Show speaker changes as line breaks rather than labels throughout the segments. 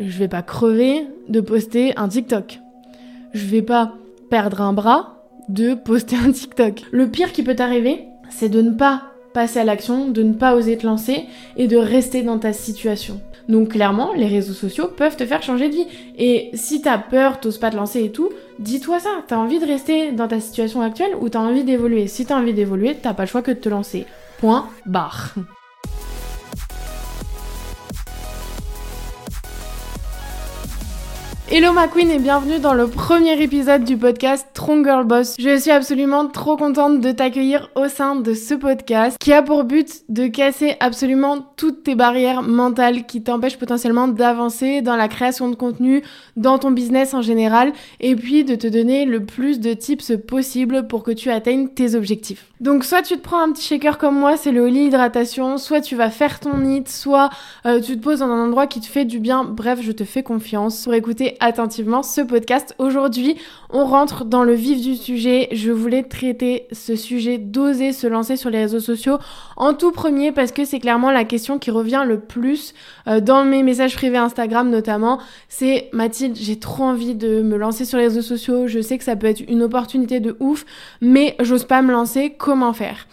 je vais pas crever de poster un TikTok. Je vais pas perdre un bras de poster un TikTok. Le pire qui peut t'arriver, c'est de ne pas passer à l'action, de ne pas oser te lancer et de rester dans ta situation. Donc clairement, les réseaux sociaux peuvent te faire changer de vie. Et si t'as peur, t'oses pas te lancer et tout, dis-toi ça. T'as envie de rester dans ta situation actuelle ou t'as envie d'évoluer? Si t'as envie d'évoluer, t'as pas le choix que de te lancer. Point barre. Hello ma queen et bienvenue dans le premier épisode du podcast Strong Girl Boss. Je suis absolument trop contente de t'accueillir au sein de ce podcast qui a pour but de casser absolument toutes tes barrières mentales qui t'empêchent potentiellement d'avancer dans la création de contenu, dans ton business en général et puis de te donner le plus de tips possible pour que tu atteignes tes objectifs. Donc soit tu te prends un petit shaker comme moi, c'est le Oli Hydratation, soit tu vas faire ton NIT, soit euh, tu te poses dans un endroit qui te fait du bien. Bref, je te fais confiance pour écouter attentivement ce podcast. Aujourd'hui, on rentre dans le vif du sujet. Je voulais traiter ce sujet d'oser se lancer sur les réseaux sociaux en tout premier parce que c'est clairement la question qui revient le plus euh, dans mes messages privés Instagram notamment. C'est Mathilde, j'ai trop envie de me lancer sur les réseaux sociaux. Je sais que ça peut être une opportunité de ouf, mais j'ose pas me lancer. Comment faire?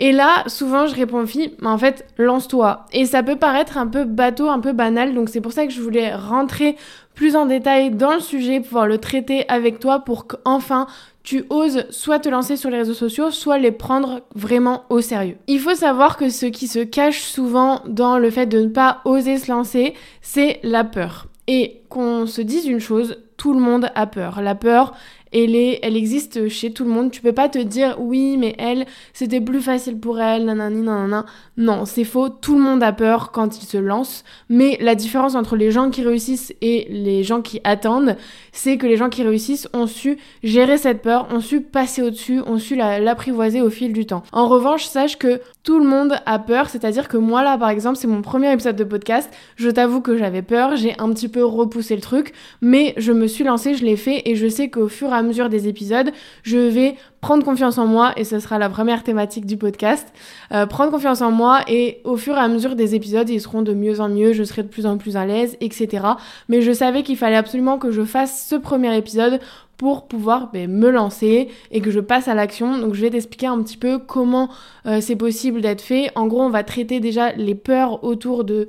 Et là, souvent, je réponds aux filles, mais en fait, lance-toi. Et ça peut paraître un peu bateau, un peu banal, donc c'est pour ça que je voulais rentrer plus en détail dans le sujet, pouvoir le traiter avec toi pour qu'enfin tu oses soit te lancer sur les réseaux sociaux, soit les prendre vraiment au sérieux. Il faut savoir que ce qui se cache souvent dans le fait de ne pas oser se lancer, c'est la peur. Et qu'on se dise une chose, tout le monde a peur. La peur, elle, existe chez tout le monde. Tu peux pas te dire oui, mais elle, c'était plus facile pour elle, nanani, nanana. Non, c'est faux. Tout le monde a peur quand il se lance. Mais la différence entre les gens qui réussissent et les gens qui attendent, c'est que les gens qui réussissent ont su gérer cette peur, ont su passer au-dessus, ont su l'apprivoiser au fil du temps. En revanche, sache que tout le monde a peur, c'est-à-dire que moi là, par exemple, c'est mon premier épisode de podcast. Je t'avoue que j'avais peur, j'ai un petit peu repoussé le truc, mais je me suis lancée, je l'ai fait. Et je sais qu'au fur et à mesure des épisodes, je vais prendre confiance en moi. Et ce sera la première thématique du podcast. Euh, prendre confiance en moi. Et au fur et à mesure des épisodes, ils seront de mieux en mieux, je serai de plus en plus à l'aise, etc. Mais je savais qu'il fallait absolument que je fasse ce premier épisode pour pouvoir ben, me lancer et que je passe à l'action. Donc je vais t'expliquer un petit peu comment euh, c'est possible d'être fait. En gros, on va traiter déjà les peurs autour de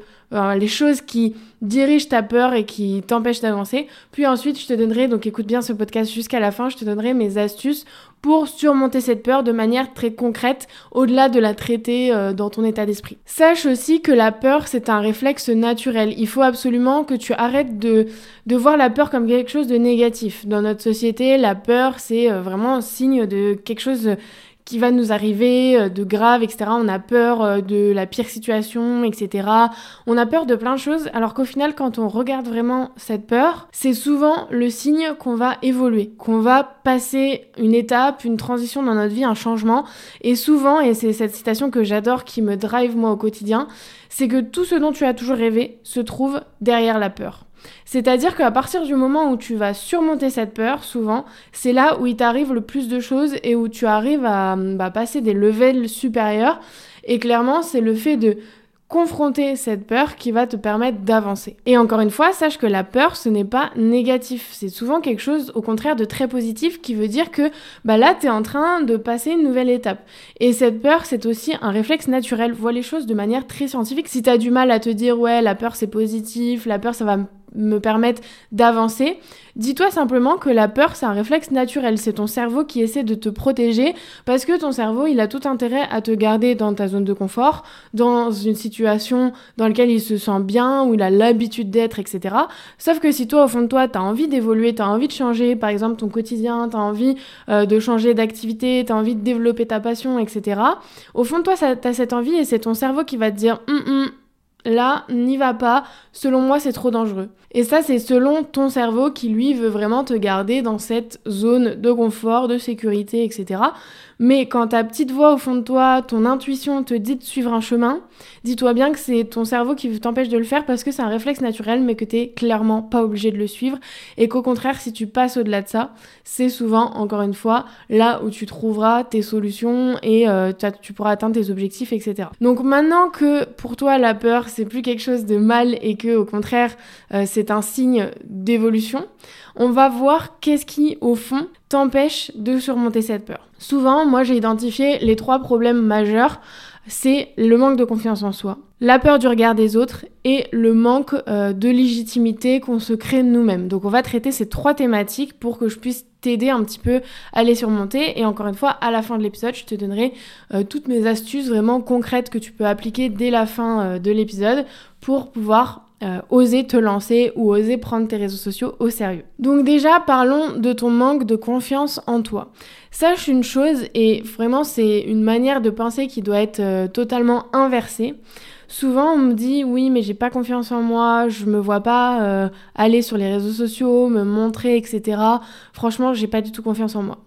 les choses qui dirigent ta peur et qui t'empêchent d'avancer. Puis ensuite, je te donnerai, donc écoute bien ce podcast jusqu'à la fin, je te donnerai mes astuces pour surmonter cette peur de manière très concrète, au-delà de la traiter euh, dans ton état d'esprit. Sache aussi que la peur, c'est un réflexe naturel. Il faut absolument que tu arrêtes de, de voir la peur comme quelque chose de négatif. Dans notre société, la peur, c'est euh, vraiment un signe de quelque chose qui va nous arriver euh, de grave, etc. On a peur euh, de la pire situation, etc. On a peur de plein de choses, alors qu'au final, quand on regarde vraiment cette peur, c'est souvent le signe qu'on va évoluer, qu'on va passer une étape, une transition dans notre vie, un changement. Et souvent, et c'est cette citation que j'adore, qui me drive moi au quotidien, c'est que tout ce dont tu as toujours rêvé se trouve derrière la peur. C'est-à-dire qu'à partir du moment où tu vas surmonter cette peur, souvent, c'est là où il t'arrive le plus de choses et où tu arrives à bah, passer des levels supérieurs. Et clairement, c'est le fait de confronter cette peur qui va te permettre d'avancer. Et encore une fois, sache que la peur, ce n'est pas négatif. C'est souvent quelque chose, au contraire, de très positif qui veut dire que bah là, tu es en train de passer une nouvelle étape. Et cette peur, c'est aussi un réflexe naturel. Vois les choses de manière très scientifique. Si tu as du mal à te dire, ouais, la peur, c'est positif, la peur, ça va me permettre d'avancer. Dis-toi simplement que la peur, c'est un réflexe naturel. C'est ton cerveau qui essaie de te protéger parce que ton cerveau, il a tout intérêt à te garder dans ta zone de confort, dans une situation dans laquelle il se sent bien, où il a l'habitude d'être, etc. Sauf que si toi, au fond de toi, tu as envie d'évoluer, tu as envie de changer, par exemple, ton quotidien, tu as envie euh, de changer d'activité, tu as envie de développer ta passion, etc. Au fond de toi, tu as cette envie et c'est ton cerveau qui va te dire hum, hum, là, n'y va pas, selon moi c'est trop dangereux. Et ça c'est selon ton cerveau qui lui veut vraiment te garder dans cette zone de confort, de sécurité, etc. Mais quand ta petite voix au fond de toi, ton intuition te dit de suivre un chemin, dis-toi bien que c'est ton cerveau qui t'empêche de le faire parce que c'est un réflexe naturel mais que t'es clairement pas obligé de le suivre et qu'au contraire si tu passes au-delà de ça, c'est souvent encore une fois là où tu trouveras tes solutions et euh, tu pourras atteindre tes objectifs etc. Donc maintenant que pour toi la peur c'est plus quelque chose de mal et que au contraire euh, c'est un signe d'évolution, on va voir qu'est-ce qui, au fond, t'empêche de surmonter cette peur. Souvent, moi, j'ai identifié les trois problèmes majeurs. C'est le manque de confiance en soi, la peur du regard des autres et le manque euh, de légitimité qu'on se crée nous-mêmes. Donc on va traiter ces trois thématiques pour que je puisse t'aider un petit peu à les surmonter. Et encore une fois, à la fin de l'épisode, je te donnerai euh, toutes mes astuces vraiment concrètes que tu peux appliquer dès la fin euh, de l'épisode pour pouvoir euh, oser te lancer ou oser prendre tes réseaux sociaux au sérieux. Donc déjà, parlons de ton manque de confiance en toi. Sache une chose, et vraiment c'est une manière de penser qui doit être euh, totalement inversée. Souvent on me dit oui mais j'ai pas confiance en moi, je me vois pas euh, aller sur les réseaux sociaux, me montrer, etc. Franchement j'ai pas du tout confiance en moi.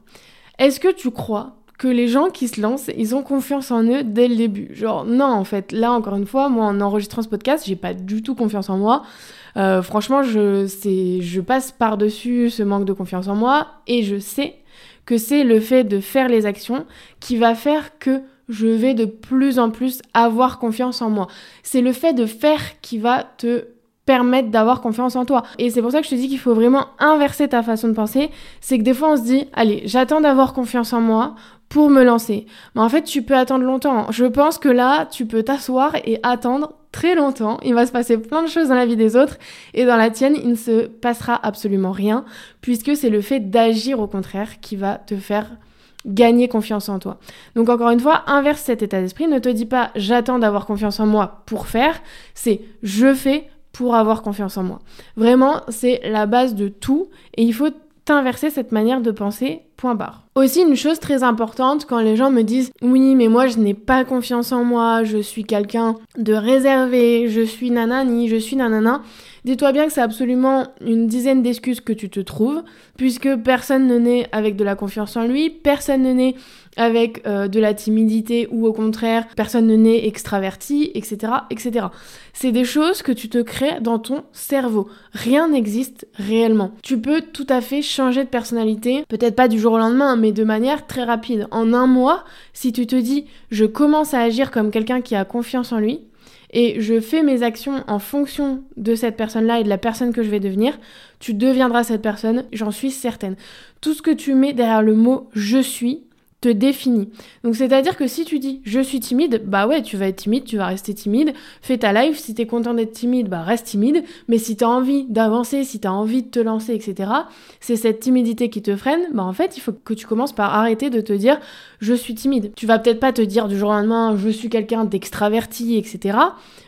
Est-ce que tu crois que les gens qui se lancent, ils ont confiance en eux dès le début. Genre, non, en fait, là, encore une fois, moi, en enregistrant ce podcast, j'ai pas du tout confiance en moi. Euh, franchement, je, je passe par-dessus ce manque de confiance en moi et je sais que c'est le fait de faire les actions qui va faire que je vais de plus en plus avoir confiance en moi. C'est le fait de faire qui va te permettre d'avoir confiance en toi. Et c'est pour ça que je te dis qu'il faut vraiment inverser ta façon de penser. C'est que des fois on se dit, allez, j'attends d'avoir confiance en moi pour me lancer. Mais en fait, tu peux attendre longtemps. Je pense que là, tu peux t'asseoir et attendre très longtemps. Il va se passer plein de choses dans la vie des autres et dans la tienne, il ne se passera absolument rien puisque c'est le fait d'agir au contraire qui va te faire gagner confiance en toi. Donc encore une fois, inverse cet état d'esprit. Ne te dis pas j'attends d'avoir confiance en moi pour faire. C'est je fais pour avoir confiance en moi. Vraiment, c'est la base de tout et il faut t'inverser cette manière de penser, point barre. Aussi, une chose très importante quand les gens me disent oui, mais moi je n'ai pas confiance en moi, je suis quelqu'un de réservé, je suis nanani, je suis nanana. Dis-toi bien que c'est absolument une dizaine d'excuses que tu te trouves, puisque personne ne naît avec de la confiance en lui, personne ne naît avec euh, de la timidité ou au contraire, personne ne naît extraverti, etc., etc. C'est des choses que tu te crées dans ton cerveau. Rien n'existe réellement. Tu peux tout à fait changer de personnalité, peut-être pas du jour au lendemain, mais de manière très rapide. En un mois, si tu te dis, je commence à agir comme quelqu'un qui a confiance en lui, et je fais mes actions en fonction de cette personne-là et de la personne que je vais devenir, tu deviendras cette personne, j'en suis certaine. Tout ce que tu mets derrière le mot je suis, te définit. Donc c'est-à-dire que si tu dis je suis timide, bah ouais, tu vas être timide, tu vas rester timide, fais ta life, si t'es content d'être timide, bah reste timide, mais si t'as envie d'avancer, si t'as envie de te lancer, etc., c'est cette timidité qui te freine, bah en fait, il faut que tu commences par arrêter de te dire je suis timide. Tu vas peut-être pas te dire du jour au lendemain je suis quelqu'un d'extraverti, etc.,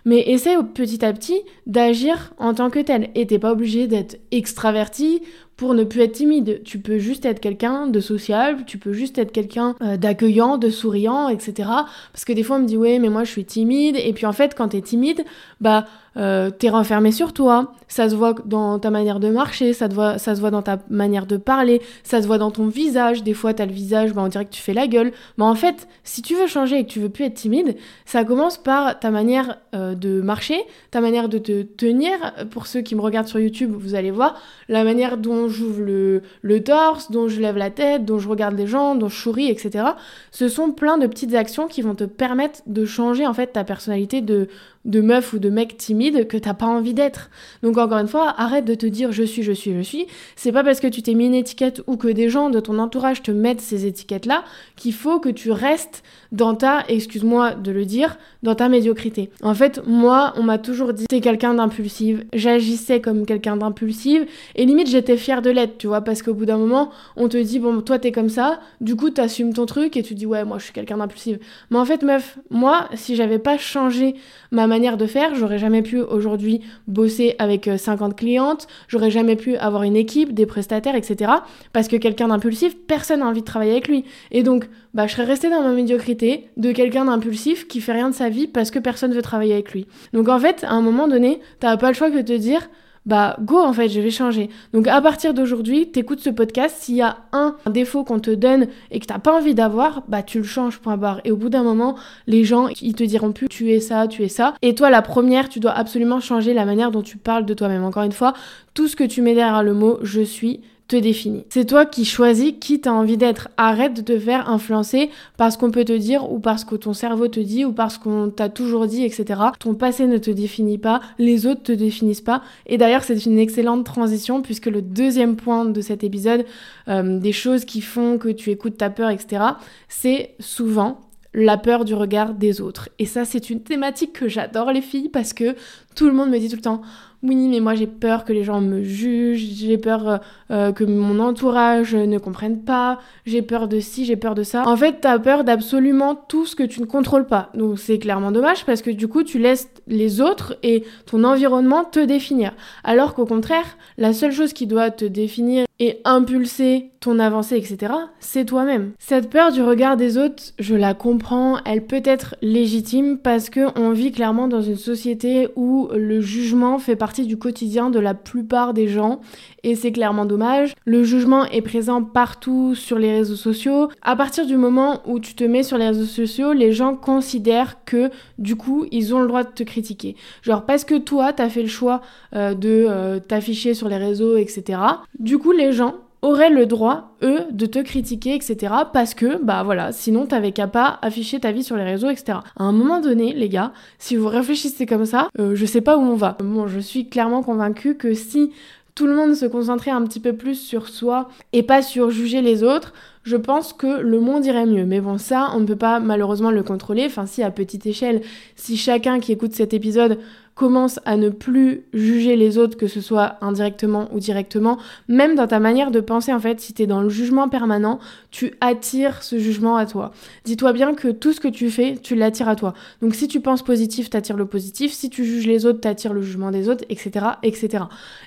mais essaie petit à petit d'agir en tant que tel. Et t'es pas obligé d'être extraverti pour ne plus être timide. Tu peux juste être quelqu'un de social, tu peux juste être quelqu'un euh, d'accueillant, de souriant, etc. Parce que des fois on me dit ouais mais moi je suis timide et puis en fait quand t'es timide, bah euh, t'es renfermé sur toi, ça se voit dans ta manière de marcher, ça, se voit dans ta manière de parler, ça se voit dans ton visage, des fois t'as le visage, bah, on dirait que tu fais la gueule. Mais en fait, si tu veux changer et que tu veux plus être timide, ça commence par ta manière euh, de marcher, ta manière de te tenir. Pour ceux qui me regardent sur YouTube, vous allez voir la manière dont j'ouvre le, le torse, dont je lève la tête, dont je regarde les gens, dont je souris, etc. Ce sont plein de petites actions qui vont te permettre de changer en fait ta personnalité de de meuf ou de mec timide que t'as pas envie d'être. Donc encore une fois, arrête de te dire je suis, je suis, je suis. C'est pas parce que tu t'es mis une étiquette ou que des gens de ton entourage te mettent ces étiquettes-là qu'il faut que tu restes dans ta, excuse-moi de le dire, dans ta médiocrité. En fait, moi, on m'a toujours dit t'es quelqu'un d'impulsive. J'agissais comme quelqu'un d'impulsive et limite j'étais fière de l'être, tu vois, parce qu'au bout d'un moment, on te dit bon, toi t'es comme ça, du coup t'assumes ton truc et tu dis ouais, moi je suis quelqu'un d'impulsive. Mais en fait, meuf, moi, si j'avais pas changé ma manière de faire, j'aurais jamais pu aujourd'hui bosser avec 50 euh, clientes, j'aurais jamais pu avoir une équipe, des prestataires, etc. Parce que quelqu'un d'impulsif, personne n'a envie de travailler avec lui. Et donc, bah, je serais restée dans ma médiocrité de quelqu'un d'impulsif qui fait rien de sa vie parce que personne veut travailler avec lui. Donc en fait, à un moment donné, t'as pas le choix que de te dire, bah go en fait, je vais changer. Donc à partir d'aujourd'hui, t'écoutes ce podcast, s'il y a un défaut qu'on te donne et que t'as pas envie d'avoir, bah tu le changes, point barre. Et au bout d'un moment, les gens, ils te diront plus tu es ça, tu es ça. Et toi, la première, tu dois absolument changer la manière dont tu parles de toi-même. Encore une fois, tout ce que tu mets derrière le mot je suis, te définit. C'est toi qui choisis qui t'as envie d'être. Arrête de te faire influencer parce qu'on peut te dire ou parce que ton cerveau te dit ou parce qu'on t'a toujours dit, etc. Ton passé ne te définit pas, les autres te définissent pas. Et d'ailleurs, c'est une excellente transition puisque le deuxième point de cet épisode, euh, des choses qui font que tu écoutes ta peur, etc., c'est souvent la peur du regard des autres. Et ça, c'est une thématique que j'adore les filles parce que tout le monde me dit tout le temps oui, mais moi j'ai peur que les gens me jugent, j'ai peur euh, euh, que mon entourage ne comprenne pas, j'ai peur de ci, j'ai peur de ça. En fait, t'as peur d'absolument tout ce que tu ne contrôles pas. Donc c'est clairement dommage parce que du coup, tu laisses les autres et ton environnement te définir. Alors qu'au contraire, la seule chose qui doit te définir et impulser ton avancée, etc., c'est toi-même. Cette peur du regard des autres, je la comprends, elle peut être légitime parce que on vit clairement dans une société où le jugement fait partie du quotidien de la plupart des gens et c'est clairement dommage. Le jugement est présent partout sur les réseaux sociaux. À partir du moment où tu te mets sur les réseaux sociaux, les gens considèrent que du coup, ils ont le droit de te critiquer. Genre parce que toi, t'as fait le choix euh, de euh, t'afficher sur les réseaux, etc. Du coup, les gens auraient le droit, eux, de te critiquer, etc. Parce que, bah voilà, sinon t'avais qu'à pas afficher ta vie sur les réseaux, etc. À un moment donné, les gars, si vous réfléchissez comme ça, euh, je sais pas où on va. Bon, je suis clairement convaincue que si tout le monde se concentrait un petit peu plus sur soi et pas sur juger les autres, je pense que le monde irait mieux. Mais bon, ça, on ne peut pas malheureusement le contrôler. Enfin, si à petite échelle, si chacun qui écoute cet épisode commence à ne plus juger les autres, que ce soit indirectement ou directement, même dans ta manière de penser, en fait, si tu es dans le jugement permanent, tu attires ce jugement à toi. Dis-toi bien que tout ce que tu fais, tu l'attires à toi. Donc si tu penses positif, t'attires le positif, si tu juges les autres, t'attires le jugement des autres, etc., etc.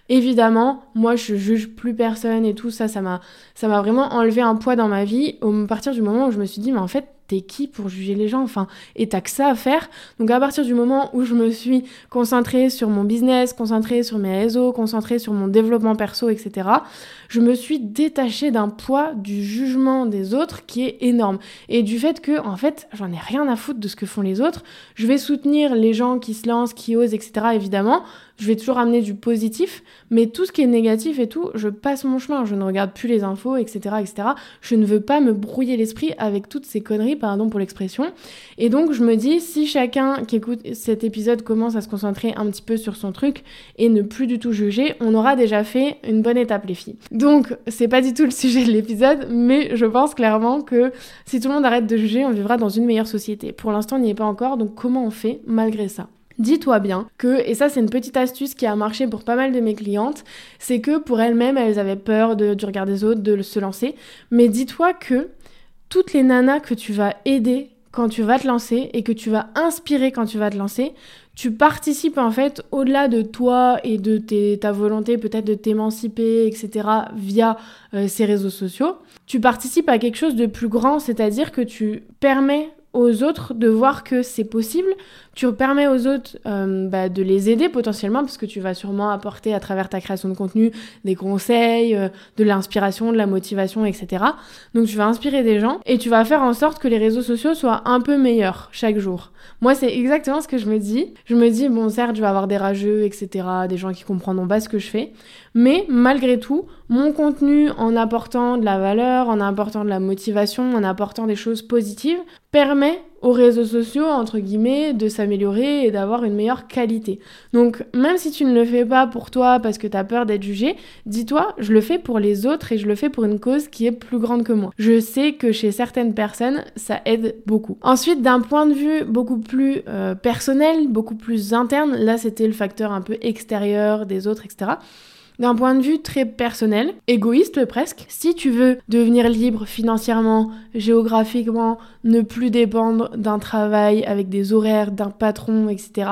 Évidemment, moi, je juge plus personne et tout ça, m'a, ça m'a vraiment enlevé un poids dans ma vie au partir du moment où je me suis dit, mais en fait, t'es qui pour juger les gens Enfin, et t'as que ça à faire. Donc à partir du moment où je me suis concentrée sur mon business, concentrée sur mes réseaux, concentrée sur mon développement perso, etc., je me suis détachée d'un poids du jugement des autres qui est énorme. Et du fait que, en fait, j'en ai rien à foutre de ce que font les autres. Je vais soutenir les gens qui se lancent, qui osent, etc., évidemment je vais toujours amener du positif, mais tout ce qui est négatif et tout, je passe mon chemin, je ne regarde plus les infos, etc., etc. Je ne veux pas me brouiller l'esprit avec toutes ces conneries, pardon pour l'expression. Et donc, je me dis, si chacun qui écoute cet épisode commence à se concentrer un petit peu sur son truc et ne plus du tout juger, on aura déjà fait une bonne étape, les filles. Donc, c'est pas du tout le sujet de l'épisode, mais je pense clairement que si tout le monde arrête de juger, on vivra dans une meilleure société. Pour l'instant, on n'y est pas encore, donc comment on fait malgré ça? Dis-toi bien que, et ça c'est une petite astuce qui a marché pour pas mal de mes clientes, c'est que pour elles-mêmes, elles avaient peur de, du regard des autres, de se lancer. Mais dis-toi que toutes les nanas que tu vas aider quand tu vas te lancer et que tu vas inspirer quand tu vas te lancer, tu participes en fait au-delà de toi et de ta volonté peut-être de t'émanciper, etc., via euh, ces réseaux sociaux. Tu participes à quelque chose de plus grand, c'est-à-dire que tu permets aux autres de voir que c'est possible. Tu permets aux autres euh, bah, de les aider potentiellement parce que tu vas sûrement apporter à travers ta création de contenu des conseils, euh, de l'inspiration, de la motivation, etc. Donc tu vas inspirer des gens et tu vas faire en sorte que les réseaux sociaux soient un peu meilleurs chaque jour. Moi, c'est exactement ce que je me dis. Je me dis, bon, certes, je vais avoir des rageux, etc., des gens qui comprendront pas ce que je fais. Mais malgré tout, mon contenu, en apportant de la valeur, en apportant de la motivation, en apportant des choses positives, permet aux réseaux sociaux, entre guillemets, de s'améliorer et d'avoir une meilleure qualité. Donc, même si tu ne le fais pas pour toi parce que tu as peur d'être jugé, dis-toi, je le fais pour les autres et je le fais pour une cause qui est plus grande que moi. Je sais que chez certaines personnes, ça aide beaucoup. Ensuite, d'un point de vue beaucoup plus euh, personnel, beaucoup plus interne, là c'était le facteur un peu extérieur des autres, etc d'un point de vue très personnel, égoïste presque. Si tu veux devenir libre financièrement, géographiquement, ne plus dépendre d'un travail avec des horaires, d'un patron, etc.,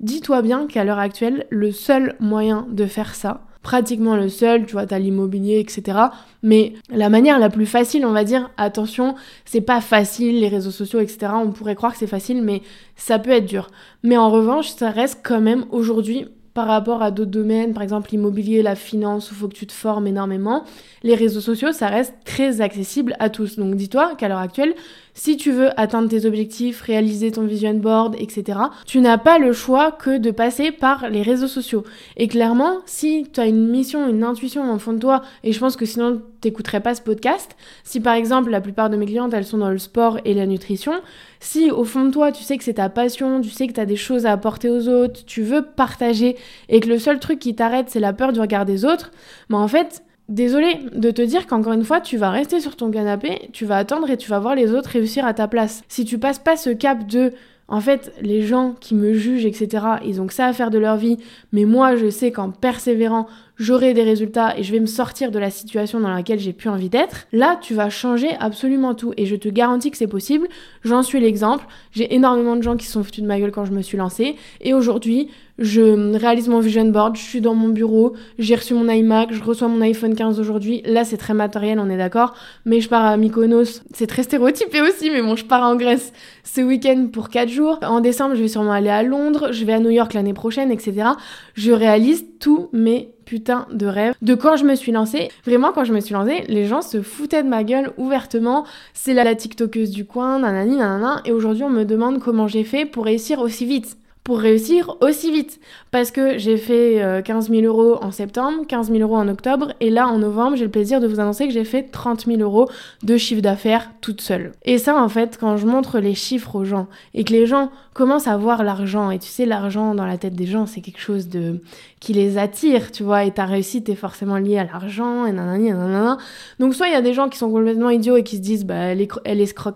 dis-toi bien qu'à l'heure actuelle, le seul moyen de faire ça, pratiquement le seul, tu vois, t'as l'immobilier, etc. Mais la manière la plus facile, on va dire, attention, c'est pas facile, les réseaux sociaux, etc. On pourrait croire que c'est facile, mais ça peut être dur. Mais en revanche, ça reste quand même aujourd'hui par rapport à d'autres domaines, par exemple l'immobilier, la finance, où il faut que tu te formes énormément, les réseaux sociaux, ça reste très accessible à tous. Donc dis-toi qu'à l'heure actuelle, si tu veux atteindre tes objectifs, réaliser ton vision board, etc., tu n'as pas le choix que de passer par les réseaux sociaux. Et clairement, si tu as une mission, une intuition en fond de toi, et je pense que sinon t'écouterais pas ce podcast, si par exemple la plupart de mes clientes elles sont dans le sport et la nutrition, si au fond de toi tu sais que c'est ta passion, tu sais que tu as des choses à apporter aux autres, tu veux partager et que le seul truc qui t'arrête c'est la peur du regard des autres, bah, en fait Désolé de te dire qu'encore une fois, tu vas rester sur ton canapé, tu vas attendre et tu vas voir les autres réussir à ta place. Si tu passes pas ce cap de en fait, les gens qui me jugent, etc., ils ont que ça à faire de leur vie, mais moi, je sais qu'en persévérant, j'aurai des résultats et je vais me sortir de la situation dans laquelle j'ai plus envie d'être, là, tu vas changer absolument tout. Et je te garantis que c'est possible. J'en suis l'exemple. J'ai énormément de gens qui se sont foutus de ma gueule quand je me suis lancée. Et aujourd'hui, je réalise mon vision board, je suis dans mon bureau, j'ai reçu mon iMac, je reçois mon iPhone 15 aujourd'hui. Là, c'est très matériel, on est d'accord. Mais je pars à Mykonos, c'est très stéréotypé aussi, mais bon, je pars en Grèce ce week-end pour 4 jours. En décembre, je vais sûrement aller à Londres, je vais à New York l'année prochaine, etc. Je réalise tous mes putain de rêves de quand je me suis lancée. Vraiment, quand je me suis lancée, les gens se foutaient de ma gueule ouvertement. C'est la, la TikTokeuse du coin, nanani, nanana. Et aujourd'hui, on me demande comment j'ai fait pour réussir aussi vite pour réussir aussi vite. Parce que j'ai fait 15 euh, 000 euros en septembre, 15 000 euros en octobre, et là en novembre, j'ai le plaisir de vous annoncer que j'ai fait 30 000 euros de chiffre d'affaires toute seule. Et ça, en fait, quand je montre les chiffres aux gens et que les gens commencent à voir l'argent, et tu sais, l'argent dans la tête des gens, c'est quelque chose de qui les attire, tu vois, et ta réussite est forcément liée à l'argent, et nanani, nanana. Donc, soit il y a des gens qui sont complètement idiots et qui se disent, bah, elle,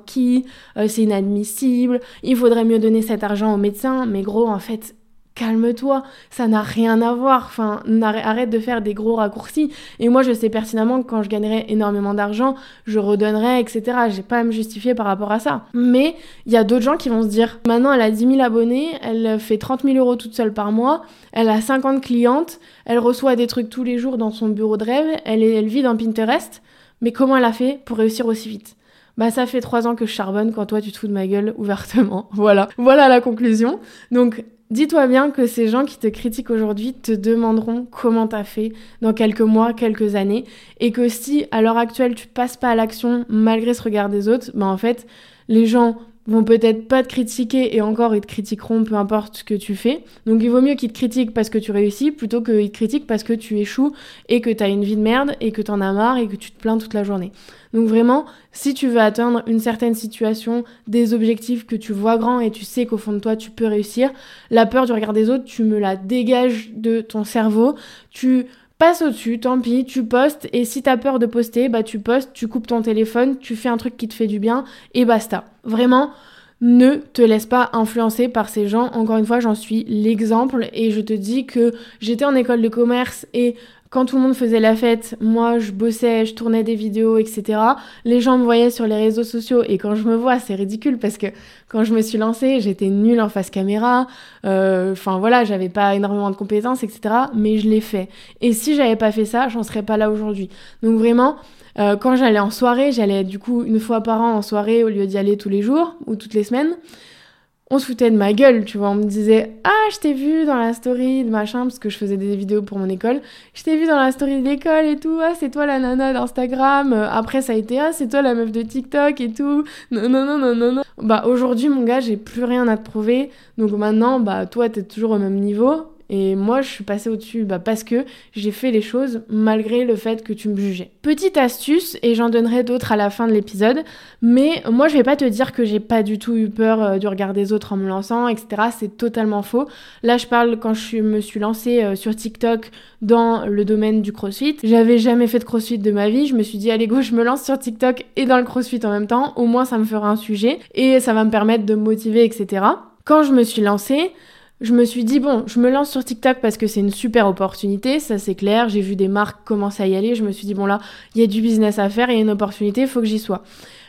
qui, euh, c'est inadmissible, il faudrait mieux donner cet argent au médecin, mais gros, en fait, calme-toi, ça n'a rien à voir. Enfin, arrête de faire des gros raccourcis. Et moi, je sais pertinemment que quand je gagnerai énormément d'argent, je redonnerai, etc. J'ai pas à me justifier par rapport à ça. Mais il y a d'autres gens qui vont se dire, maintenant, elle a 10 000 abonnés, elle fait 30 000 euros toute seule par mois, elle a 50 clientes, elle reçoit des trucs tous les jours dans son bureau de rêve, elle, elle vit dans Pinterest. Mais comment elle a fait pour réussir aussi vite? Bah ça fait trois ans que je charbonne quand toi tu te fous de ma gueule ouvertement. Voilà, voilà la conclusion. Donc dis-toi bien que ces gens qui te critiquent aujourd'hui te demanderont comment t'as fait dans quelques mois, quelques années, et que si à l'heure actuelle tu passes pas à l'action malgré ce regard des autres, bah en fait les gens vont peut-être pas te critiquer et encore ils te critiqueront peu importe ce que tu fais. Donc il vaut mieux qu'ils te critiquent parce que tu réussis plutôt qu'ils te critiquent parce que tu échoues et que tu as une vie de merde et que tu en as marre et que tu te plains toute la journée. Donc vraiment, si tu veux atteindre une certaine situation, des objectifs que tu vois grands et tu sais qu'au fond de toi tu peux réussir, la peur du regard des autres, tu me la dégages de ton cerveau. Tu passe au-dessus, tant pis, tu postes et si t'as peur de poster, bah tu postes, tu coupes ton téléphone, tu fais un truc qui te fait du bien et basta. Vraiment, ne te laisse pas influencer par ces gens. Encore une fois, j'en suis l'exemple et je te dis que j'étais en école de commerce et quand tout le monde faisait la fête, moi je bossais, je tournais des vidéos, etc. Les gens me voyaient sur les réseaux sociaux et quand je me vois, c'est ridicule parce que quand je me suis lancée, j'étais nulle en face caméra. Euh, enfin voilà, j'avais pas énormément de compétences, etc. Mais je l'ai fait. Et si j'avais pas fait ça, j'en serais pas là aujourd'hui. Donc vraiment, euh, quand j'allais en soirée, j'allais du coup une fois par an en soirée au lieu d'y aller tous les jours ou toutes les semaines on se foutait de ma gueule, tu vois. On me disait Ah, je t'ai vu dans la story de machin, parce que je faisais des vidéos pour mon école. Je t'ai vu dans la story de l'école et tout. Ah, c'est toi la nana d'Instagram. Après, ça a été Ah, c'est toi la meuf de TikTok et tout. Non, non, non, non, non, non. Bah, aujourd'hui, mon gars, j'ai plus rien à te prouver. Donc maintenant, bah, toi, t'es toujours au même niveau. Et moi, je suis passée au-dessus bah, parce que j'ai fait les choses malgré le fait que tu me jugeais. Petite astuce, et j'en donnerai d'autres à la fin de l'épisode, mais moi, je vais pas te dire que j'ai pas du tout eu peur euh, du regard des autres en me lançant, etc. C'est totalement faux. Là, je parle quand je me suis lancée euh, sur TikTok dans le domaine du crossfit. J'avais jamais fait de crossfit de ma vie. Je me suis dit, allez, go, je me lance sur TikTok et dans le crossfit en même temps. Au moins, ça me fera un sujet et ça va me permettre de me motiver, etc. Quand je me suis lancée, je me suis dit, bon, je me lance sur TikTok parce que c'est une super opportunité, ça c'est clair. J'ai vu des marques commencer à y aller. Je me suis dit, bon là, il y a du business à faire, il y a une opportunité, il faut que j'y sois.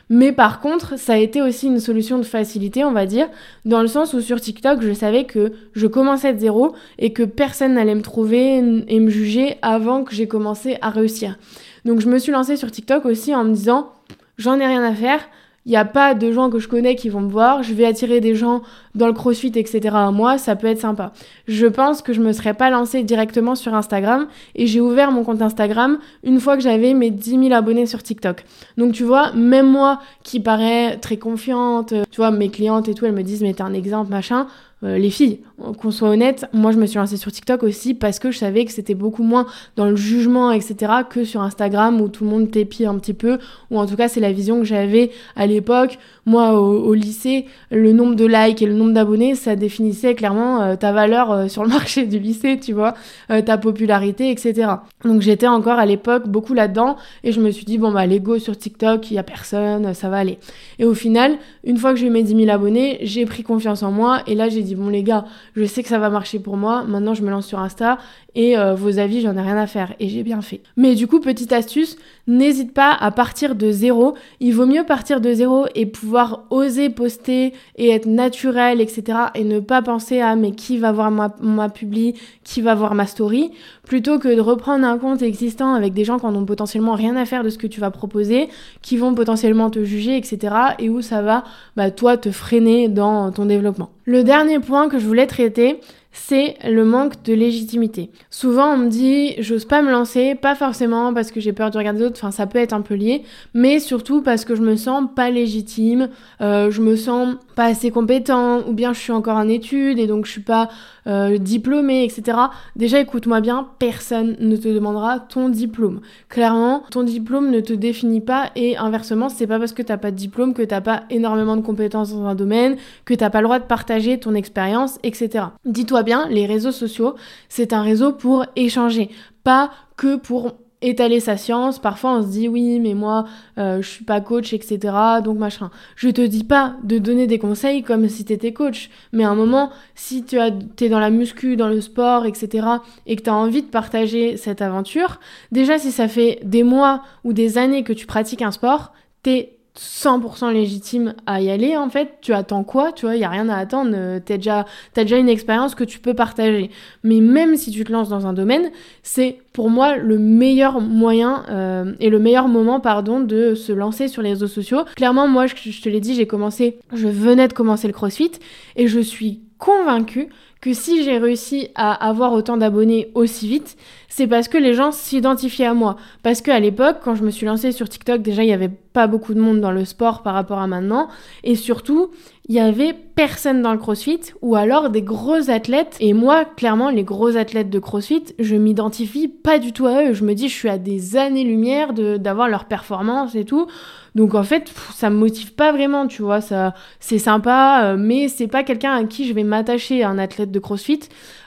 Mais par contre, ça a été aussi une solution de facilité, on va dire, dans le sens où sur TikTok, je savais que je commençais de zéro et que personne n'allait me trouver et me juger avant que j'ai commencé à réussir. Donc je me suis lancée sur TikTok aussi en me disant, j'en ai rien à faire, il n'y a pas de gens que je connais qui vont me voir. Je vais attirer des gens dans le crossfit, etc. à moi, ça peut être sympa. Je pense que je me serais pas lancée directement sur Instagram et j'ai ouvert mon compte Instagram une fois que j'avais mes 10 000 abonnés sur TikTok. Donc tu vois, même moi qui paraît très confiante, tu vois, mes clientes et tout, elles me disent mais t'es un exemple, machin. Euh, les filles, qu'on soit honnête, moi je me suis lancée sur TikTok aussi parce que je savais que c'était beaucoup moins dans le jugement, etc., que sur Instagram où tout le monde t'épie un petit peu, ou en tout cas c'est la vision que j'avais à l'époque. Moi au, lycée, le nombre de likes et le nombre d'abonnés, ça définissait clairement euh, ta valeur euh, sur le marché du lycée, tu vois, ta popularité, etc. Donc j'étais encore à l'époque beaucoup là-dedans et je me suis dit, bon bah l'ego sur TikTok, il y a personne, ça va aller. Et au final, une fois que j'ai eu mes 10 000 abonnés, j'ai pris confiance en moi et là j'ai dit bon les gars, je sais que ça va marcher pour moi, maintenant je me lance sur Insta et euh, vos avis, j'en ai rien à faire et j'ai bien fait. Mais du coup, petite astuce, n'hésite pas à partir de zéro. Il vaut mieux partir de zéro et pouvoir oser poster et être naturel, etc. et ne pas penser à mais qui va voir ma, publi, qui va voir ma story, plutôt que de reprendre un compte existant avec des gens qui n'ont potentiellement rien à faire de ce que tu vas proposer, qui vont potentiellement te juger, etc. et où ça va, bah, toi, te freiner dans ton développement. Le dernier point que je voulais traiter, c'est le manque de légitimité. Souvent on me dit j'ose pas me lancer, pas forcément parce que j'ai peur de regarder d'autres, enfin ça peut être un peu lié, mais surtout parce que je me sens pas légitime, euh, je me sens pas assez compétent, ou bien je suis encore en études et donc je suis pas euh, diplômé, etc. Déjà écoute-moi bien, personne ne te demandera ton diplôme. Clairement, ton diplôme ne te définit pas et inversement, c'est pas parce que t'as pas de diplôme que t'as pas énormément de compétences dans un domaine, que t'as pas le droit de partager ton expérience, etc. Dis-toi bien, les réseaux sociaux, c'est un réseau pour échanger, pas que pour étaler sa science. Parfois, on se dit oui, mais moi, euh, je suis pas coach, etc. Donc machin. Je te dis pas de donner des conseils comme si t'étais coach, mais à un moment, si tu as, t'es dans la muscu, dans le sport, etc. et que tu as envie de partager cette aventure, déjà si ça fait des mois ou des années que tu pratiques un sport, t'es 100% légitime à y aller en fait tu attends quoi tu vois il y a rien à attendre euh, t'as déjà as déjà une expérience que tu peux partager. Mais même si tu te lances dans un domaine c'est pour moi le meilleur moyen euh, et le meilleur moment pardon de se lancer sur les réseaux sociaux. Clairement moi je, je te l'ai dit j'ai commencé je venais de commencer le CrossFit et je suis convaincue que si j'ai réussi à avoir autant d'abonnés aussi vite, c'est parce que les gens s'identifiaient à moi. Parce qu'à l'époque, quand je me suis lancée sur TikTok, déjà, il n'y avait pas beaucoup de monde dans le sport par rapport à maintenant. Et surtout, il y avait personne dans le crossfit ou alors des gros athlètes. Et moi, clairement, les gros athlètes de crossfit, je m'identifie pas du tout à eux. Je me dis, je suis à des années-lumière d'avoir leur performance et tout. Donc en fait, ça me motive pas vraiment, tu vois, ça c'est sympa, euh, mais c'est pas quelqu'un à qui je vais m'attacher, un athlète de CrossFit,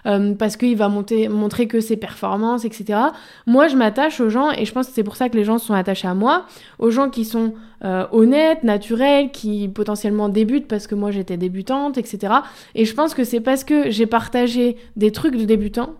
euh, parce qu'il va montrer que ses performances, etc. Moi, je m'attache aux gens, et je pense que c'est pour ça que les gens sont attachés à moi, aux gens qui sont euh, honnêtes, naturels, qui potentiellement débutent parce que moi j'étais débutante, etc. Et je pense que c'est parce que j'ai partagé des trucs de débutants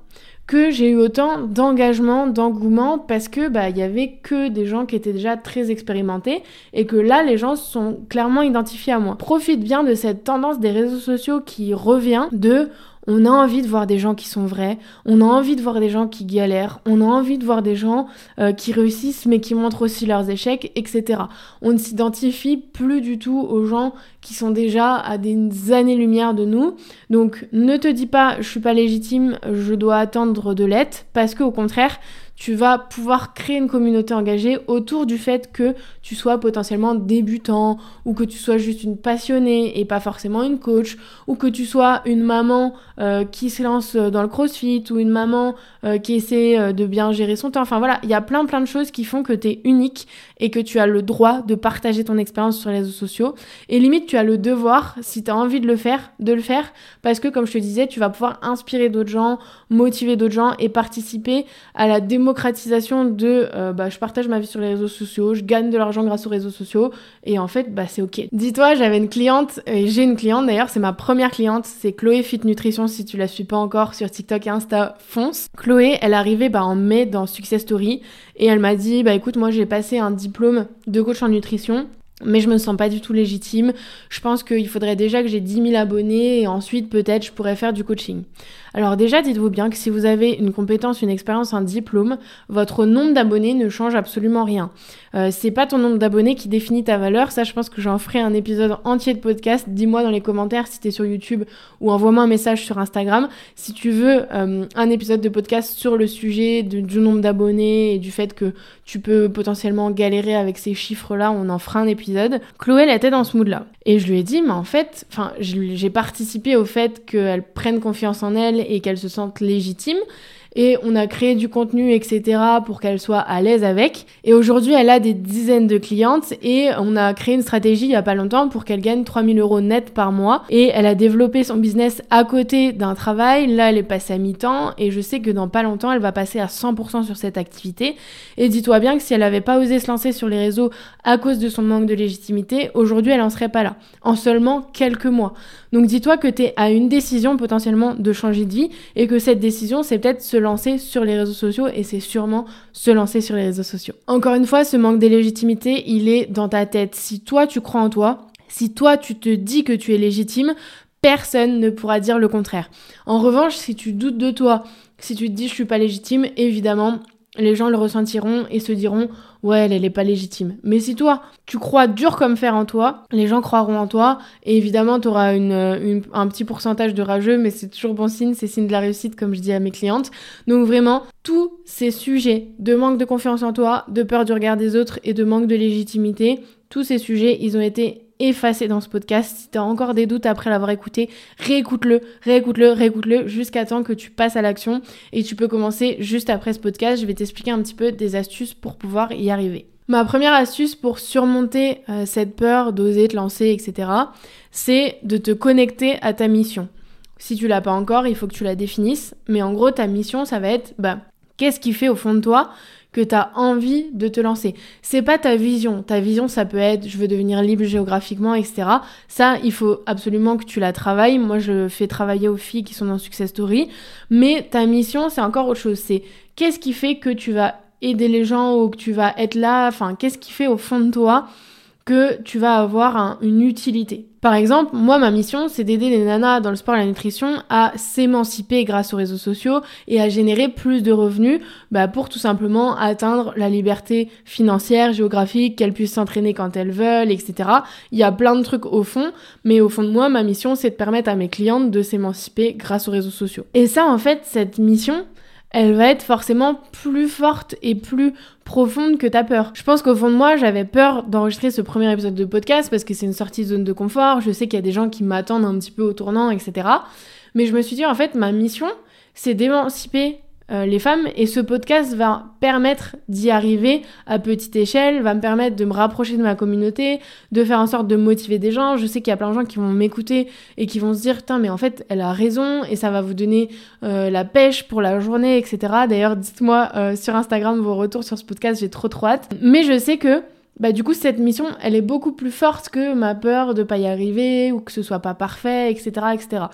que j'ai eu autant d'engagement, d'engouement parce que bah il y avait que des gens qui étaient déjà très expérimentés et que là les gens sont clairement identifiés à moi. Profite bien de cette tendance des réseaux sociaux qui revient de on a envie de voir des gens qui sont vrais, on a envie de voir des gens qui galèrent, on a envie de voir des gens euh, qui réussissent mais qui montrent aussi leurs échecs, etc. On ne s'identifie plus du tout aux gens qui sont déjà à des années-lumière de nous. Donc ne te dis pas je suis pas légitime, je dois attendre de l'être, parce qu'au contraire, tu vas pouvoir créer une communauté engagée autour du fait que tu sois potentiellement débutant ou que tu sois juste une passionnée et pas forcément une coach ou que tu sois une maman euh, qui se lance dans le crossfit ou une maman euh, qui essaie euh, de bien gérer son temps. Enfin voilà, il y a plein plein de choses qui font que tu es unique et que tu as le droit de partager ton expérience sur les réseaux sociaux et limite tu as le devoir si tu as envie de le faire, de le faire parce que comme je te disais, tu vas pouvoir inspirer d'autres gens, motiver d'autres gens et participer à la démocratie démocratisation de euh, bah, je partage ma vie sur les réseaux sociaux, je gagne de l'argent grâce aux réseaux sociaux et en fait bah c'est ok. Dis-toi j'avais une cliente et j'ai une cliente d'ailleurs c'est ma première cliente c'est Chloé Fit Nutrition si tu la suis pas encore sur TikTok et Insta fonce. Chloé elle arrivée bah, en mai dans Success Story et elle m'a dit bah écoute moi j'ai passé un diplôme de coach en nutrition mais je me sens pas du tout légitime. Je pense qu'il faudrait déjà que j'ai 10 000 abonnés et ensuite peut-être je pourrais faire du coaching. Alors déjà, dites-vous bien que si vous avez une compétence, une expérience, un diplôme, votre nombre d'abonnés ne change absolument rien. Euh, c'est pas ton nombre d'abonnés qui définit ta valeur. Ça, je pense que j'en ferai un épisode entier de podcast. Dis-moi dans les commentaires si t'es sur YouTube ou envoie-moi un message sur Instagram si tu veux euh, un épisode de podcast sur le sujet du nombre d'abonnés et du fait que tu peux potentiellement galérer avec ces chiffres-là. On en fera un épisode. Chloé, elle était dans ce mood-là. Et je lui ai dit, mais en fait, enfin, j'ai participé au fait qu'elle prenne confiance en elle et qu'elle se sente légitime et on a créé du contenu, etc. pour qu'elle soit à l'aise avec. Et aujourd'hui, elle a des dizaines de clientes et on a créé une stratégie il y a pas longtemps pour qu'elle gagne 3000 euros net par mois. Et elle a développé son business à côté d'un travail. Là, elle est passée à mi-temps et je sais que dans pas longtemps, elle va passer à 100% sur cette activité. Et dis-toi bien que si elle avait pas osé se lancer sur les réseaux à cause de son manque de légitimité, aujourd'hui, elle en serait pas là. En seulement quelques mois. Donc dis-toi que tu es à une décision potentiellement de changer de vie et que cette décision, c'est peut-être se lancer sur les réseaux sociaux et c'est sûrement se lancer sur les réseaux sociaux. Encore une fois, ce manque de légitimité, il est dans ta tête. Si toi, tu crois en toi, si toi, tu te dis que tu es légitime, personne ne pourra dire le contraire. En revanche, si tu doutes de toi, si tu te dis je suis pas légitime, évidemment, les gens le ressentiront et se diront ouais elle, elle est pas légitime. Mais si toi tu crois dur comme fer en toi, les gens croiront en toi et évidemment tu auras une, un petit pourcentage de rageux mais c'est toujours bon signe, c'est signe de la réussite comme je dis à mes clientes. Donc vraiment tous ces sujets de manque de confiance en toi, de peur du regard des autres et de manque de légitimité, tous ces sujets ils ont été effacé dans ce podcast. Si tu as encore des doutes après l'avoir écouté, réécoute-le, réécoute-le, réécoute-le jusqu'à temps que tu passes à l'action et tu peux commencer juste après ce podcast. Je vais t'expliquer un petit peu des astuces pour pouvoir y arriver. Ma première astuce pour surmonter euh, cette peur d'oser te lancer, etc., c'est de te connecter à ta mission. Si tu l'as pas encore, il faut que tu la définisses. Mais en gros, ta mission, ça va être, bah, qu'est-ce qui fait au fond de toi que tu envie de te lancer. C'est pas ta vision. Ta vision, ça peut être je veux devenir libre géographiquement, etc. Ça, il faut absolument que tu la travailles. Moi, je fais travailler aux filles qui sont dans Success Story. Mais ta mission, c'est encore autre chose. C'est qu'est-ce qui fait que tu vas aider les gens ou que tu vas être là? Enfin, qu'est-ce qui fait au fond de toi que tu vas avoir une utilité. Par exemple, moi, ma mission, c'est d'aider les nanas dans le sport et la nutrition à s'émanciper grâce aux réseaux sociaux et à générer plus de revenus bah, pour tout simplement atteindre la liberté financière, géographique, qu'elles puissent s'entraîner quand elles veulent, etc. Il y a plein de trucs au fond, mais au fond de moi, ma mission, c'est de permettre à mes clientes de s'émanciper grâce aux réseaux sociaux. Et ça, en fait, cette mission, elle va être forcément plus forte et plus profonde que ta peur. Je pense qu'au fond de moi, j'avais peur d'enregistrer ce premier épisode de podcast parce que c'est une sortie de zone de confort. Je sais qu'il y a des gens qui m'attendent un petit peu au tournant, etc. Mais je me suis dit, en fait, ma mission, c'est d'émanciper euh, les femmes et ce podcast va permettre d'y arriver à petite échelle, va me permettre de me rapprocher de ma communauté, de faire en sorte de motiver des gens. Je sais qu'il y a plein de gens qui vont m'écouter et qui vont se dire, mais en fait, elle a raison et ça va vous donner euh, la pêche pour la journée, etc. D'ailleurs, dites-moi euh, sur Instagram vos retours sur ce podcast, j'ai trop trop hâte. Mais je sais que bah du coup cette mission elle est beaucoup plus forte que ma peur de pas y arriver ou que ce soit pas parfait etc etc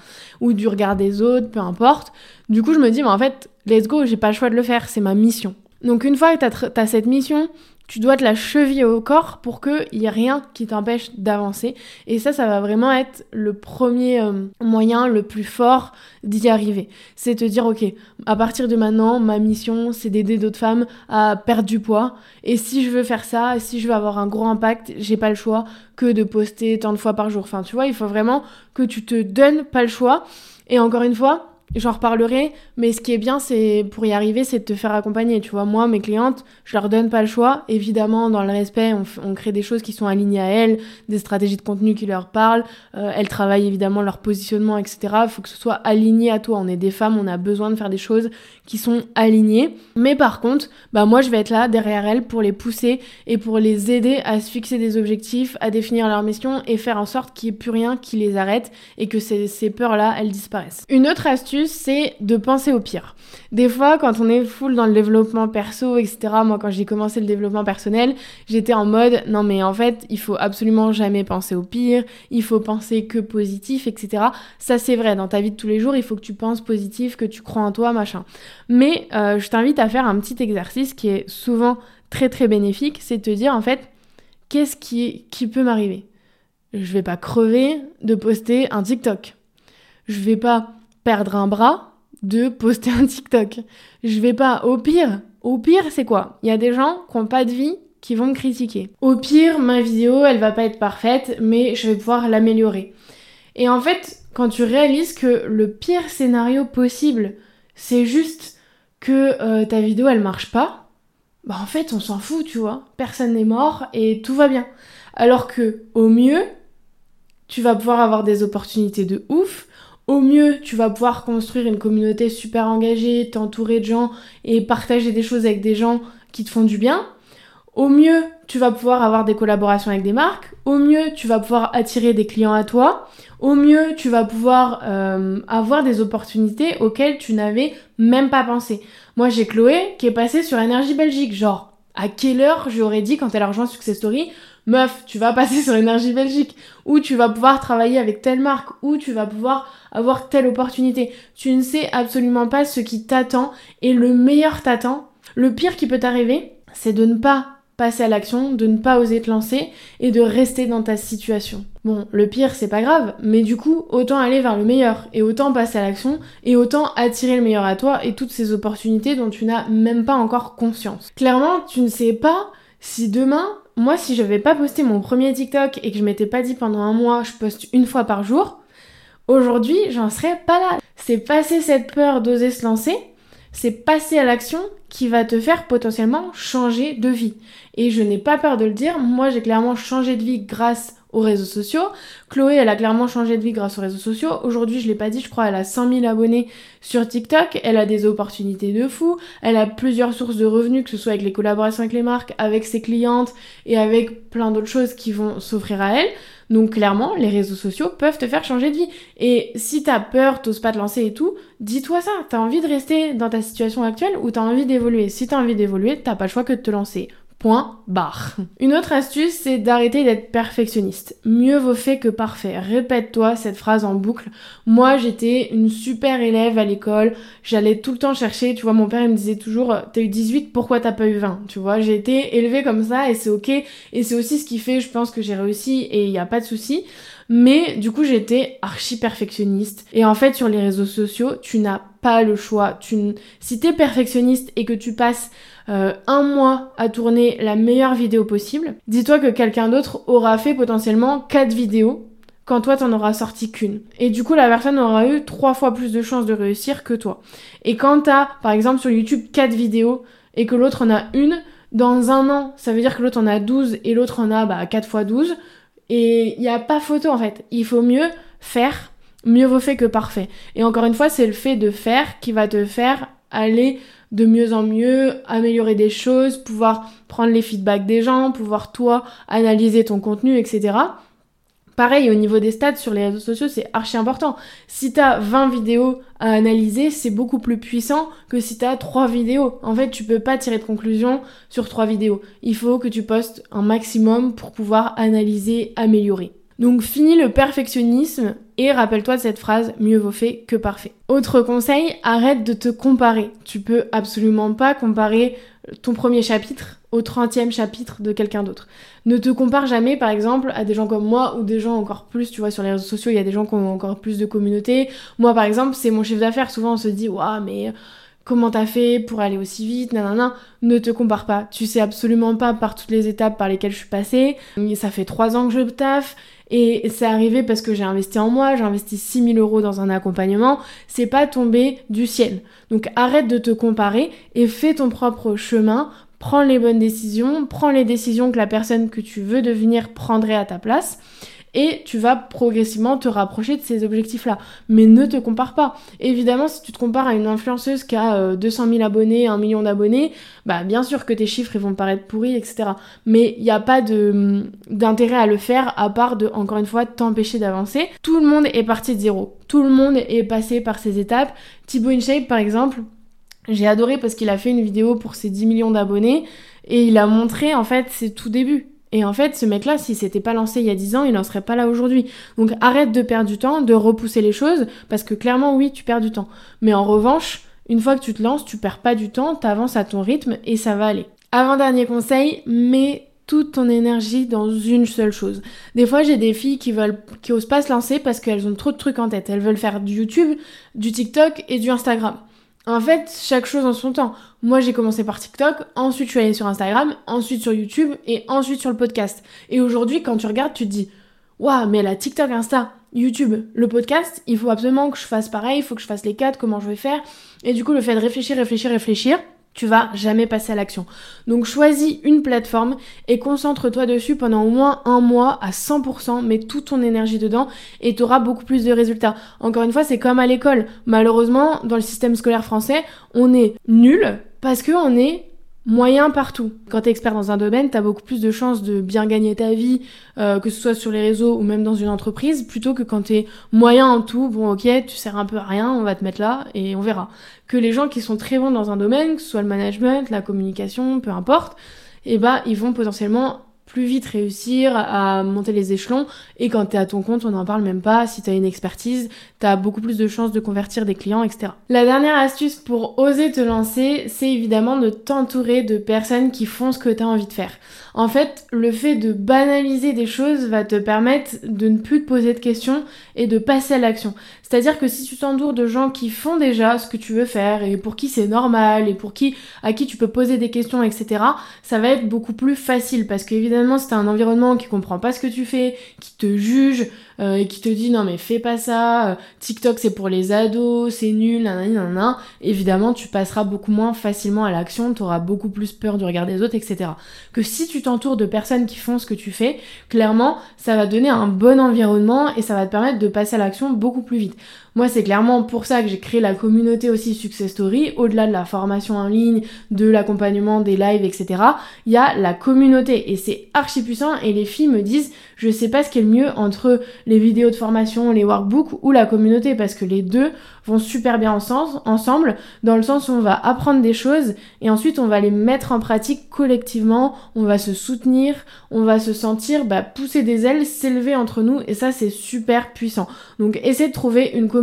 ou du regard des autres peu importe du coup je me dis mais en fait let's go j'ai pas le choix de le faire c'est ma mission donc une fois que t'as as cette mission tu dois te la cheviller au corps pour qu'il n'y ait rien qui t'empêche d'avancer. Et ça, ça va vraiment être le premier euh, moyen, le plus fort d'y arriver. C'est te dire, ok, à partir de maintenant, ma mission, c'est d'aider d'autres femmes à perdre du poids. Et si je veux faire ça, si je veux avoir un gros impact, j'ai pas le choix que de poster tant de fois par jour. Enfin, tu vois, il faut vraiment que tu te donnes pas le choix. Et encore une fois, J'en reparlerai, mais ce qui est bien, c'est pour y arriver, c'est de te faire accompagner. Tu vois, moi, mes clientes, je leur donne pas le choix. Évidemment, dans le respect, on, crée des choses qui sont alignées à elles, des stratégies de contenu qui leur parlent. Euh, elles travaillent évidemment leur positionnement, etc. Il faut que ce soit aligné à toi. On est des femmes, on a besoin de faire des choses qui sont alignées. Mais par contre, bah moi, je vais être là derrière elles pour les pousser et pour les aider à se fixer des objectifs, à définir leur mission et faire en sorte qu'il n'y ait plus rien qui les arrête et que ces, ces peurs-là, elles disparaissent. Une autre astuce c'est de penser au pire. Des fois, quand on est full dans le développement perso, etc., moi, quand j'ai commencé le développement personnel, j'étais en mode, non, mais en fait, il faut absolument jamais penser au pire, il faut penser que positif, etc. Ça, c'est vrai, dans ta vie de tous les jours, il faut que tu penses positif, que tu crois en toi, machin. Mais euh, je t'invite à faire un petit exercice qui est souvent très, très bénéfique, c'est de te dire, en fait, qu'est-ce qui, peut m'arriver? Je vais pas crever de poster un TikTok. Je vais pas perdre un bras de poster un TikTok. Je vais pas, au pire, au pire, c'est quoi? Il y a des gens qui ont pas de vie qui vont me critiquer. Au pire, ma vidéo, elle va pas être parfaite, mais je vais pouvoir l'améliorer. Et en fait, quand tu réalises que le pire scénario possible, c'est juste que euh, ta vidéo, elle marche pas, bah en fait, on s'en fout, tu vois. Personne n'est mort et tout va bien. Alors que, au mieux, tu vas pouvoir avoir des opportunités de ouf. Au mieux, tu vas pouvoir construire une communauté super engagée, t'entourer de gens et partager des choses avec des gens qui te font du bien. Au mieux, tu vas pouvoir avoir des collaborations avec des marques. Au mieux, tu vas pouvoir attirer des clients à toi. Au mieux, tu vas pouvoir euh, avoir des opportunités auxquelles tu n'avais même pas pensé. Moi, j'ai Chloé qui est passée sur Énergie Belgique. Genre, à quelle heure j'aurais dit quand elle a rejoint Success Story, meuf, tu vas passer sur Énergie Belgique, ou tu vas pouvoir travailler avec telle marque, ou tu vas pouvoir avoir telle opportunité. Tu ne sais absolument pas ce qui t'attend, et le meilleur t'attend. Le pire qui peut t'arriver, c'est de ne pas passer à l'action, de ne pas oser te lancer et de rester dans ta situation. Bon, le pire c'est pas grave, mais du coup, autant aller vers le meilleur et autant passer à l'action et autant attirer le meilleur à toi et toutes ces opportunités dont tu n'as même pas encore conscience. Clairement, tu ne sais pas si demain, moi si je vais pas poster mon premier TikTok et que je m'étais pas dit pendant un mois je poste une fois par jour, aujourd'hui j'en serais pas là. C'est passer cette peur d'oser se lancer c'est passer à l'action qui va te faire potentiellement changer de vie. Et je n'ai pas peur de le dire, moi j'ai clairement changé de vie grâce aux réseaux sociaux. Chloé, elle a clairement changé de vie grâce aux réseaux sociaux. Aujourd'hui, je l'ai pas dit, je crois, elle a 100 000 abonnés sur TikTok. Elle a des opportunités de fou. Elle a plusieurs sources de revenus, que ce soit avec les collaborations avec les marques, avec ses clientes et avec plein d'autres choses qui vont s'offrir à elle. Donc clairement, les réseaux sociaux peuvent te faire changer de vie. Et si t'as peur, t'oses pas te lancer et tout, dis-toi ça. T'as envie de rester dans ta situation actuelle ou t'as envie d'évoluer. Si t'as envie d'évoluer, t'as pas le choix que de te lancer. Barre. Une autre astuce, c'est d'arrêter d'être perfectionniste. Mieux vaut fait que parfait. Répète-toi cette phrase en boucle. Moi, j'étais une super élève à l'école. J'allais tout le temps chercher. Tu vois, mon père, il me disait toujours, t'as eu 18, pourquoi t'as pas eu 20? Tu vois, j'ai été élevée comme ça et c'est ok. Et c'est aussi ce qui fait, je pense, que j'ai réussi et il n'y a pas de souci. Mais du coup, j'étais archi perfectionniste. Et en fait, sur les réseaux sociaux, tu n'as pas le choix. Tu, si t'es perfectionniste et que tu passes euh, un mois à tourner la meilleure vidéo possible, dis-toi que quelqu'un d'autre aura fait potentiellement quatre vidéos quand toi t'en auras sorti qu'une. Et du coup, la personne aura eu trois fois plus de chances de réussir que toi. Et quand t'as, par exemple, sur YouTube quatre vidéos et que l'autre en a une, dans un an, ça veut dire que l'autre en a 12 et l'autre en a bah, 4 fois 12. Et il n'y a pas photo en fait. Il faut mieux faire, mieux vaut fait que parfait. Et encore une fois, c'est le fait de faire qui va te faire aller de mieux en mieux, améliorer des choses, pouvoir prendre les feedbacks des gens, pouvoir toi analyser ton contenu, etc. Pareil, au niveau des stats sur les réseaux sociaux, c'est archi important. Si t'as 20 vidéos à analyser, c'est beaucoup plus puissant que si t'as 3 vidéos. En fait, tu peux pas tirer de conclusion sur 3 vidéos. Il faut que tu postes un maximum pour pouvoir analyser, améliorer. Donc finis le perfectionnisme et rappelle-toi de cette phrase mieux vaut fait que parfait. Autre conseil, arrête de te comparer. Tu peux absolument pas comparer ton premier chapitre au 30e chapitre de quelqu'un d'autre. Ne te compare jamais par exemple à des gens comme moi ou des gens encore plus, tu vois, sur les réseaux sociaux, il y a des gens qui ont encore plus de communauté. Moi par exemple, c'est mon chiffre d'affaires. Souvent on se dit, waouh, mais comment t'as fait pour aller aussi vite, nanana. Ne te compare pas. Tu sais absolument pas par toutes les étapes par lesquelles je suis passée. Ça fait trois ans que je taffe et c'est arrivé parce que j'ai investi en moi, j'ai investi 6000 euros dans un accompagnement, c'est pas tombé du ciel. Donc arrête de te comparer et fais ton propre chemin, prends les bonnes décisions, prends les décisions que la personne que tu veux devenir prendrait à ta place et tu vas progressivement te rapprocher de ces objectifs-là. Mais ne te compare pas. Évidemment, si tu te compares à une influenceuse qui a 200 euh, 000 abonnés, 1 million d'abonnés, bah bien sûr que tes chiffres ils vont paraître pourris, etc. Mais il n'y a pas de d'intérêt à le faire à part de, encore une fois, t'empêcher d'avancer. Tout le monde est parti de zéro. Tout le monde est passé par ces étapes. Thibaut InShape, par exemple, j'ai adoré parce qu'il a fait une vidéo pour ses 10 millions d'abonnés et il a montré en fait ses tout débuts. Et en fait, ce mec-là, s'il s'était pas lancé il y a 10 ans, il n'en serait pas là aujourd'hui. Donc arrête de perdre du temps, de repousser les choses, parce que clairement, oui, tu perds du temps. Mais en revanche, une fois que tu te lances, tu perds pas du temps, t'avances à ton rythme et ça va aller. Avant-dernier conseil, mets toute ton énergie dans une seule chose. Des fois, j'ai des filles qui veulent, qui osent pas se lancer parce qu'elles ont trop de trucs en tête. Elles veulent faire du YouTube, du TikTok et du Instagram. En fait, chaque chose en son temps. Moi, j'ai commencé par TikTok, ensuite je suis allée sur Instagram, ensuite sur YouTube et ensuite sur le podcast. Et aujourd'hui, quand tu regardes, tu te dis, waouh, mais la TikTok, Insta, YouTube, le podcast, il faut absolument que je fasse pareil, il faut que je fasse les quatre, comment je vais faire. Et du coup, le fait de réfléchir, réfléchir, réfléchir, tu vas jamais passer à l'action. Donc choisis une plateforme et concentre-toi dessus pendant au moins un mois à 100%, mets toute ton énergie dedans et tu auras beaucoup plus de résultats. Encore une fois, c'est comme à l'école. Malheureusement, dans le système scolaire français, on est nul parce qu'on est moyen partout. Quand t'es expert dans un domaine, t'as beaucoup plus de chances de bien gagner ta vie, euh, que ce soit sur les réseaux ou même dans une entreprise, plutôt que quand t'es moyen en tout, bon ok, tu sers un peu à rien, on va te mettre là et on verra. Que les gens qui sont très bons dans un domaine, que ce soit le management, la communication, peu importe, eh ben ils vont potentiellement plus vite réussir à monter les échelons. Et quand tu es à ton compte, on n'en parle même pas. Si tu as une expertise, tu as beaucoup plus de chances de convertir des clients, etc. La dernière astuce pour oser te lancer, c'est évidemment de t'entourer de personnes qui font ce que tu as envie de faire. En fait, le fait de banaliser des choses va te permettre de ne plus te poser de questions et de passer à l'action. C'est-à-dire que si tu t'entoures de gens qui font déjà ce que tu veux faire et pour qui c'est normal et pour qui à qui tu peux poser des questions, etc., ça va être beaucoup plus facile parce qu'évidemment, si t'as un environnement qui comprend pas ce que tu fais, qui te juge, euh, et qui te dit non mais fais pas ça, euh, TikTok c'est pour les ados, c'est nul, nanani nanana, évidemment tu passeras beaucoup moins facilement à l'action, tu auras beaucoup plus peur du regard des autres, etc. Que si tu t'entoures de personnes qui font ce que tu fais, clairement ça va donner un bon environnement et ça va te permettre de passer à l'action beaucoup plus vite. Moi, c'est clairement pour ça que j'ai créé la communauté aussi Success Story, au-delà de la formation en ligne, de l'accompagnement, des lives, etc. Il y a la communauté et c'est archi puissant et les filles me disent, je sais pas ce qui est le mieux entre les vidéos de formation, les workbooks ou la communauté parce que les deux vont super bien ensemble dans le sens où on va apprendre des choses et ensuite on va les mettre en pratique collectivement, on va se soutenir, on va se sentir bah, pousser des ailes, s'élever entre nous et ça c'est super puissant. Donc essaie de trouver une communauté,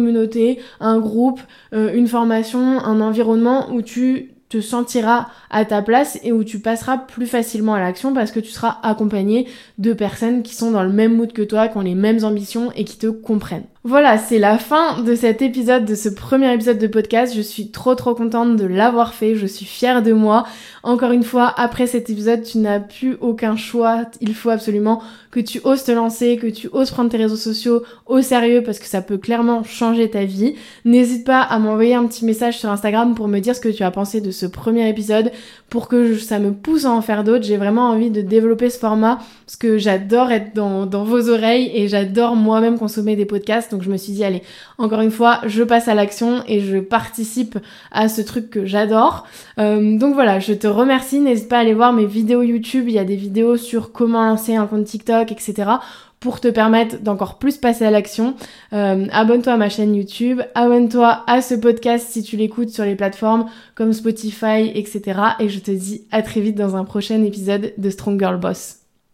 un groupe, euh, une formation, un environnement où tu te sentiras à ta place et où tu passeras plus facilement à l'action parce que tu seras accompagné de personnes qui sont dans le même mood que toi, qui ont les mêmes ambitions et qui te comprennent. Voilà, c'est la fin de cet épisode, de ce premier épisode de podcast. Je suis trop trop contente de l'avoir fait, je suis fière de moi. Encore une fois, après cet épisode, tu n'as plus aucun choix. Il faut absolument que tu oses te lancer, que tu oses prendre tes réseaux sociaux au sérieux parce que ça peut clairement changer ta vie. N'hésite pas à m'envoyer un petit message sur Instagram pour me dire ce que tu as pensé de ce premier épisode, pour que ça me pousse à en faire d'autres. J'ai vraiment envie de développer ce format parce que j'adore être dans, vos oreilles et j'adore moi-même consommer des podcasts. Donc je me suis dit, allez, encore une fois, je passe à l'action et je participe à ce truc que j'adore. Euh, donc voilà, je te remercie. N'hésite pas à aller voir mes vidéos YouTube. Il y a des vidéos sur comment lancer un compte TikTok, etc pour te permettre d'encore plus passer à l'action. Euh, abonne-toi à ma chaîne YouTube, abonne-toi à ce podcast si tu l'écoutes sur les plateformes comme Spotify, etc. Et je te dis à très vite dans un prochain épisode de Strong Girl Boss.